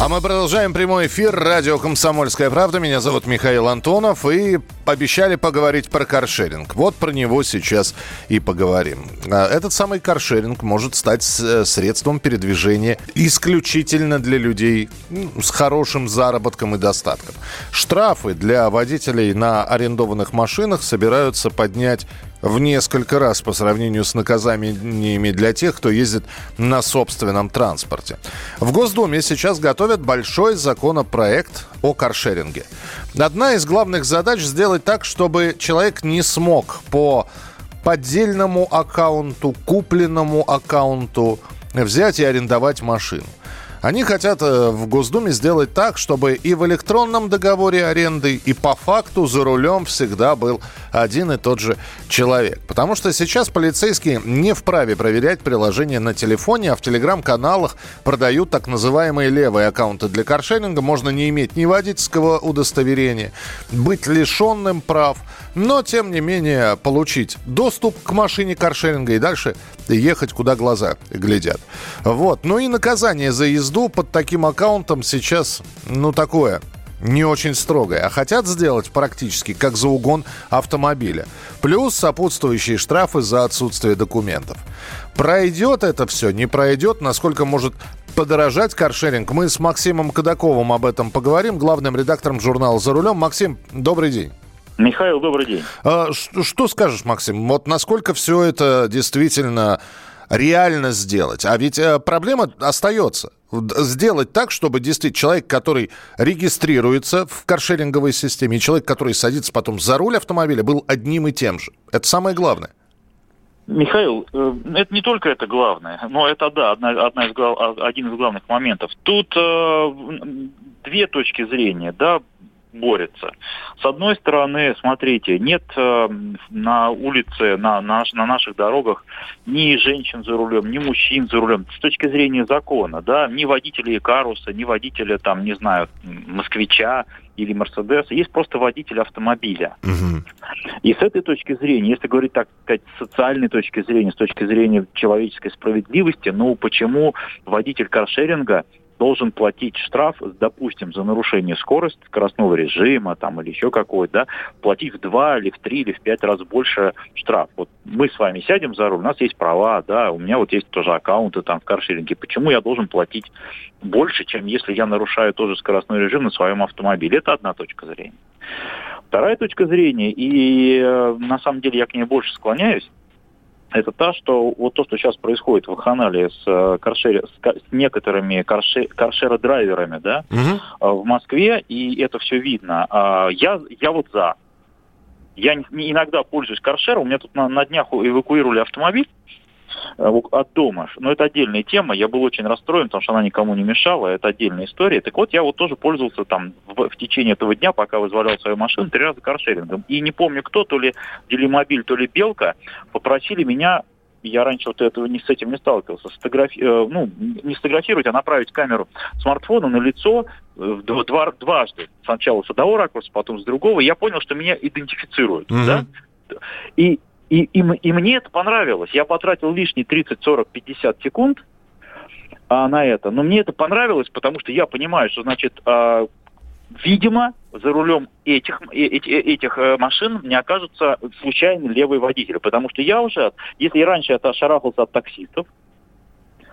А мы продолжаем прямой эфир. Радио «Комсомольская правда». Меня зовут Михаил Антонов. И обещали поговорить про каршеринг. Вот про него сейчас и поговорим. А, Этот самый каршеринг может стать с- средством передвижения исключительно для людей с хорошим заработком и достатком. Штрафы для водителей на арендованных машинах собираются поднять в несколько раз по сравнению с наказаниями для тех, кто ездит на собственном транспорте. В Госдуме сейчас готовят большой законопроект о каршеринге. Одна из главных задач сделать так, чтобы человек не смог по поддельному аккаунту, купленному аккаунту взять и арендовать машину. Они хотят э, в Госдуме сделать так, чтобы и в электронном договоре аренды, и по факту за рулем всегда был один и тот же человек. Потому что сейчас полицейские не вправе проверять приложение на телефоне, а в телеграм-каналах продают так называемые левые аккаунты для каршеринга. Можно не иметь ни водительского удостоверения, быть лишенным прав, но тем не менее получить доступ к машине каршеринга и дальше ехать, куда глаза глядят. Вот. Ну и наказание за езду под таким аккаунтом сейчас, ну, такое не очень строгое, а хотят сделать практически как за угон автомобиля. Плюс сопутствующие штрафы за отсутствие документов. Пройдет это все, не пройдет, насколько может подорожать каршеринг. Мы с Максимом Кадаковым об этом поговорим, главным редактором журнала «За рулем». Максим, добрый день. Михаил, добрый день. А, Что скажешь, Максим? Вот насколько все это действительно реально сделать? А ведь э, проблема остается. Сделать так, чтобы действительно человек, который регистрируется в каршеринговой системе, и человек, который садится потом за руль автомобиля, был одним и тем же. Это самое главное. Михаил, э, это не только это главное, но это да, одна, одна из один из главных моментов. Тут э, две точки зрения, да, борются. С одной стороны, смотрите, нет э, на улице, на, наш- на наших дорогах ни женщин за рулем, ни мужчин за рулем. С точки зрения закона, да, ни водителя Каруса, ни водителя, там, не знаю, москвича или Мерседеса. Есть просто водитель автомобиля. И с этой точки зрения, если говорить так сказать, с социальной точки зрения, с точки зрения человеческой справедливости, ну почему водитель каршеринга должен платить штраф, допустим, за нарушение скорости, скоростного режима там, или еще какой-то, да, платить в два или в три или в пять раз больше штраф. Вот мы с вами сядем за руль, у нас есть права, да, у меня вот есть тоже аккаунты там в каршеринге. Почему я должен платить больше, чем если я нарушаю тоже скоростной режим на своем автомобиле? Это одна точка зрения. Вторая точка зрения, и э, на самом деле я к ней больше склоняюсь, это та, что вот то, что сейчас происходит в Ханале с, э, каршере- с, некоторыми карше, каршеродрайверами, да, э, в Москве, и это все видно. А, Я, я вот за. Я иногда пользуюсь каршером, у меня тут на, на днях эвакуировали автомобиль от дома. Но это отдельная тема. Я был очень расстроен, потому что она никому не мешала. Это отдельная история. Так вот, я вот тоже пользовался там в, в течение этого дня, пока вызволял свою машину, три раза каршерингом. И не помню кто, то ли Делимобиль, то ли Белка, попросили меня я раньше вот этого не с этим не сталкивался. Сфотографи- э, ну, не сфотографировать, а направить камеру смартфона на лицо э, в дв- два- дважды. Сначала с одного ракурса, потом с другого. Я понял, что меня идентифицируют. Мгм. Да? И, и, и, и мне это понравилось. Я потратил лишние 30, 40, 50 секунд а, на это. Но мне это понравилось, потому что я понимаю, что, значит, а, видимо, за рулем этих, э- э- этих э, машин не окажутся случайно левые водители. Потому что я уже, если раньше я шарахался от таксистов,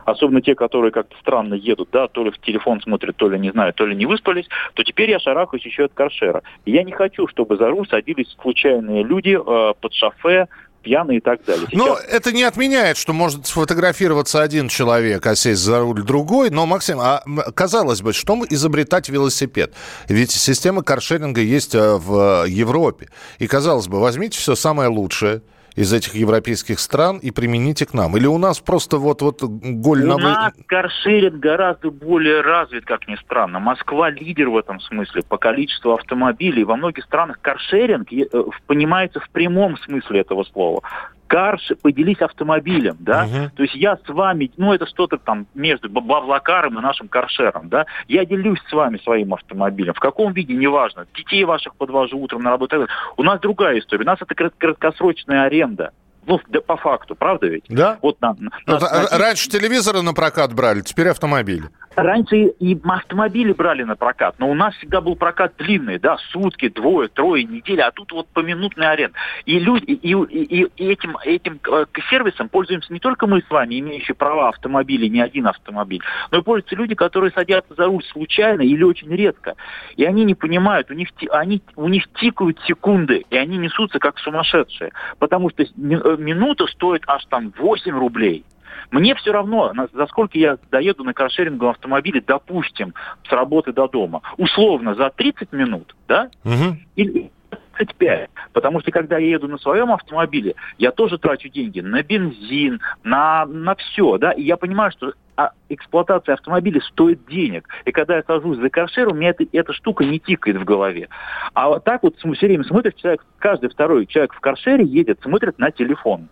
особенно те, которые как-то странно едут, да, то ли в телефон смотрят, то ли, не знаю, то ли не выспались, то теперь я шарахаюсь еще от каршера. Я не хочу, чтобы за руль садились случайные люди э, под шофе, пьяные и так далее. Но Сейчас- это не отменяет, что может сфотографироваться один человек, а сесть за руль другой. Но, Максим, а казалось бы, что изобретать велосипед? Ведь система каршеринга есть э, в Европе. И, казалось бы, возьмите все самое лучшее из этих европейских стран и примените к нам. Или у нас просто вот-вот голь на... У нас каршеринг гораздо более развит, как ни странно. Москва лидер в этом смысле по количеству автомобилей. Во многих странах каршеринг э, понимается в прямом смысле этого слова. Карш, поделись автомобилем, да, uh-huh. то есть я с вами, ну это что-то там между Баблакаром и нашим каршером, да, я делюсь с вами своим автомобилем, в каком виде, неважно, детей ваших подвожу утром на работу, у нас другая история, у нас это краткосрочная аренда, ну, да, по факту, правда ведь? Да. Вот на, на, на... Раньше телевизоры на прокат брали, теперь автомобили. Раньше и автомобили брали на прокат, но у нас всегда был прокат длинный, да, сутки, двое, трое, недели, а тут вот поминутный аренд. И люди, и, и, и этим, этим э, сервисом пользуемся не только мы с вами, имеющие права автомобилей, не один автомобиль, но и пользуются люди, которые садятся за руль случайно или очень редко. И они не понимают, у них, они, у них тикают секунды, и они несутся как сумасшедшие, потому что э, минута стоит аж там 8 рублей. Мне все равно, за сколько я доеду на каршеринговом автомобиле, допустим, с работы до дома. Условно, за 30 минут, да? Угу. Или 35. Потому что когда я еду на своем автомобиле, я тоже трачу деньги на бензин, на, на все, да, и я понимаю, что а эксплуатация автомобиля стоит денег. И когда я сажусь за каршер, у меня это, эта штука не тикает в голове. А вот так вот все время смотришь, человек, каждый второй человек в каршере едет, смотрит на телефон.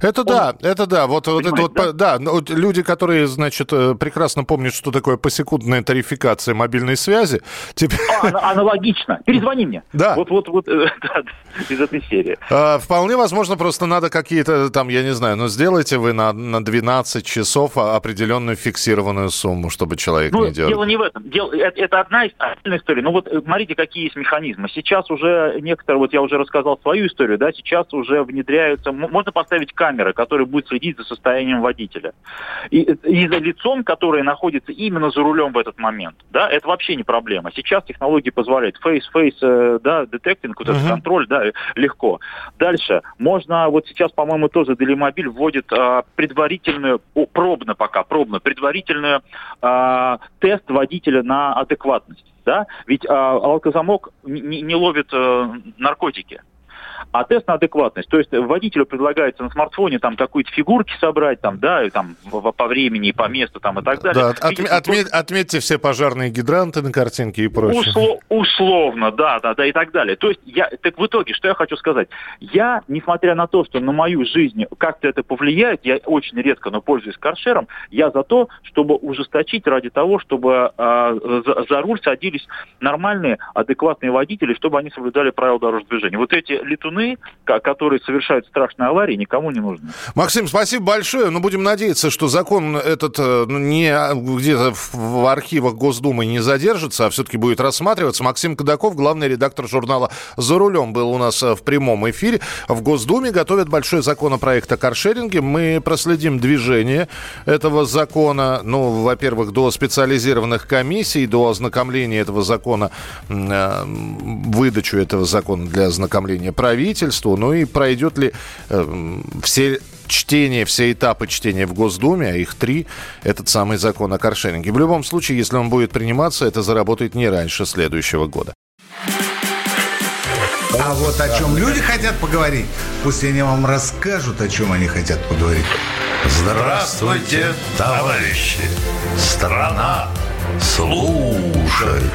Это он... да, это да. Вот, вот это вот, да, да ну, люди, которые, значит, э, прекрасно помнят, что такое посекундная тарификация мобильной связи. Теперь... А, аналогично. Перезвони мне. Да. Вот, вот, вот, э, да, из этой серии. А, вполне возможно, просто надо какие-то там, я не знаю, но ну, сделайте вы на, на 12 часов определенную фиксированную сумму, чтобы человек ну, не делал. Дело не в этом. Дело, это, это одна из историй. Ну вот э, смотрите, какие есть механизмы. Сейчас уже некоторые, вот я уже рассказал свою историю, да, сейчас уже внедряются, можно поставить поставить камеры, которые будут следить за состоянием водителя. И, и за лицом, которое находится именно за рулем в этот момент. Да, это вообще не проблема. Сейчас технологии позволяют face-face, э, да, детектинг, вот uh-huh. этот контроль, да, легко. Дальше. Можно, вот сейчас, по-моему, тоже Делимобиль вводит а, предварительную, о, пробно пока, пробно, предварительную а, тест водителя на адекватность. Да? Ведь а, алкозамок не, не ловит а, наркотики а тест на адекватность. То есть водителю предлагается на смартфоне там какую-то фигурки собрать, там, да, и, там по времени, по месту, там и так далее. Да, отме- отме- отметьте все пожарные гидранты на картинке и прочее. Усло- условно, да, да, да, и так далее. То есть я, так в итоге, что я хочу сказать? Я, несмотря на то, что на мою жизнь как-то это повлияет, я очень редко, но пользуюсь каршером, я за то, чтобы ужесточить ради того, чтобы э, за, за руль садились нормальные, адекватные водители, чтобы они соблюдали правила дорожного движения. Вот эти летуны летуны, которые совершают страшные аварии, никому не нужны. Максим, спасибо большое. Но будем надеяться, что закон этот э, не где-то в архивах Госдумы не задержится, а все-таки будет рассматриваться. Максим Кадаков, главный редактор журнала «За рулем», был у нас э, в прямом эфире. В Госдуме готовят большой законопроект о каршеринге. Мы проследим движение этого закона. Ну, во-первых, до специализированных комиссий, до ознакомления этого закона, э, выдачу этого закона для ознакомления правительства правительству, ну и пройдет ли э, все чтение, все этапы чтения в Госдуме, а их три, этот самый закон о каршеринге. В любом случае, если он будет приниматься, это заработает не раньше следующего года. А вот о чем люди хотят поговорить, пусть они вам расскажут, о чем они хотят поговорить. Здравствуйте, товарищи! Страна служит!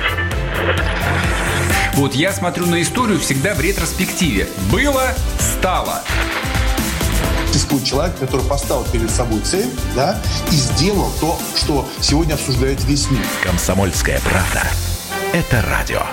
Вот я смотрю на историю всегда в ретроспективе. Было, стало. Существует человек, который поставил перед собой цель, да, и сделал то, что сегодня обсуждает весь мир. Комсомольская правда. Это радио.